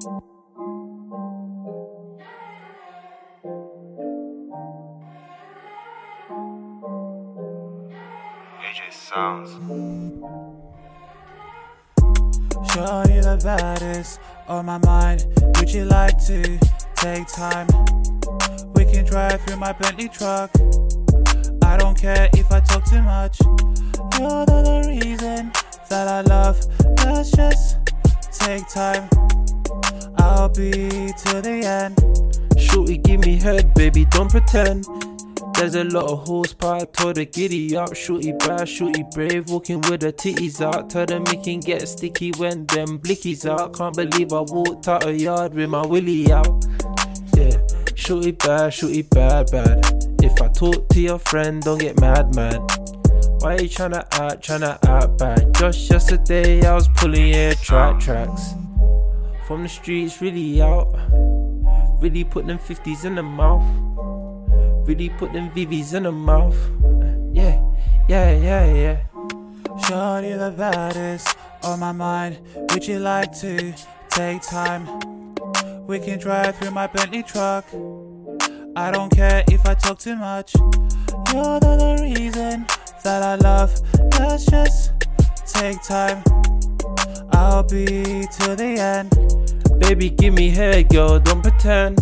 AJ Sounds. Shorty the baddest on my mind. Would you like to take time? We can drive through my Bentley truck. I don't care if I talk too much. You're the, the reason that I love. Let's just take time. I'll be to the end. Shorty, give me head, baby, don't pretend. There's a lot of horsepower, told her giddy up. Shorty bad, shorty brave, walking with her titties out. Tell them it can get sticky when them blickies out. Can't believe I walked out a yard with my willy out. Yeah, shorty bad, shorty bad, bad. If I talk to your friend, don't get mad, man. Why you tryna act, tryna act bad? Just yesterday I was pulling your track tracks. From the streets, really out. Really put them 50s in the mouth. Really put them VVs in the mouth. Yeah, yeah, yeah, yeah. Shorty the baddest on my mind. Would you like to take time? We can drive through my Bentley truck. I don't care if I talk too much. You're the, the reason that I love. Let's just take time. I'll be to the end. Baby, give me head, girl, don't pretend.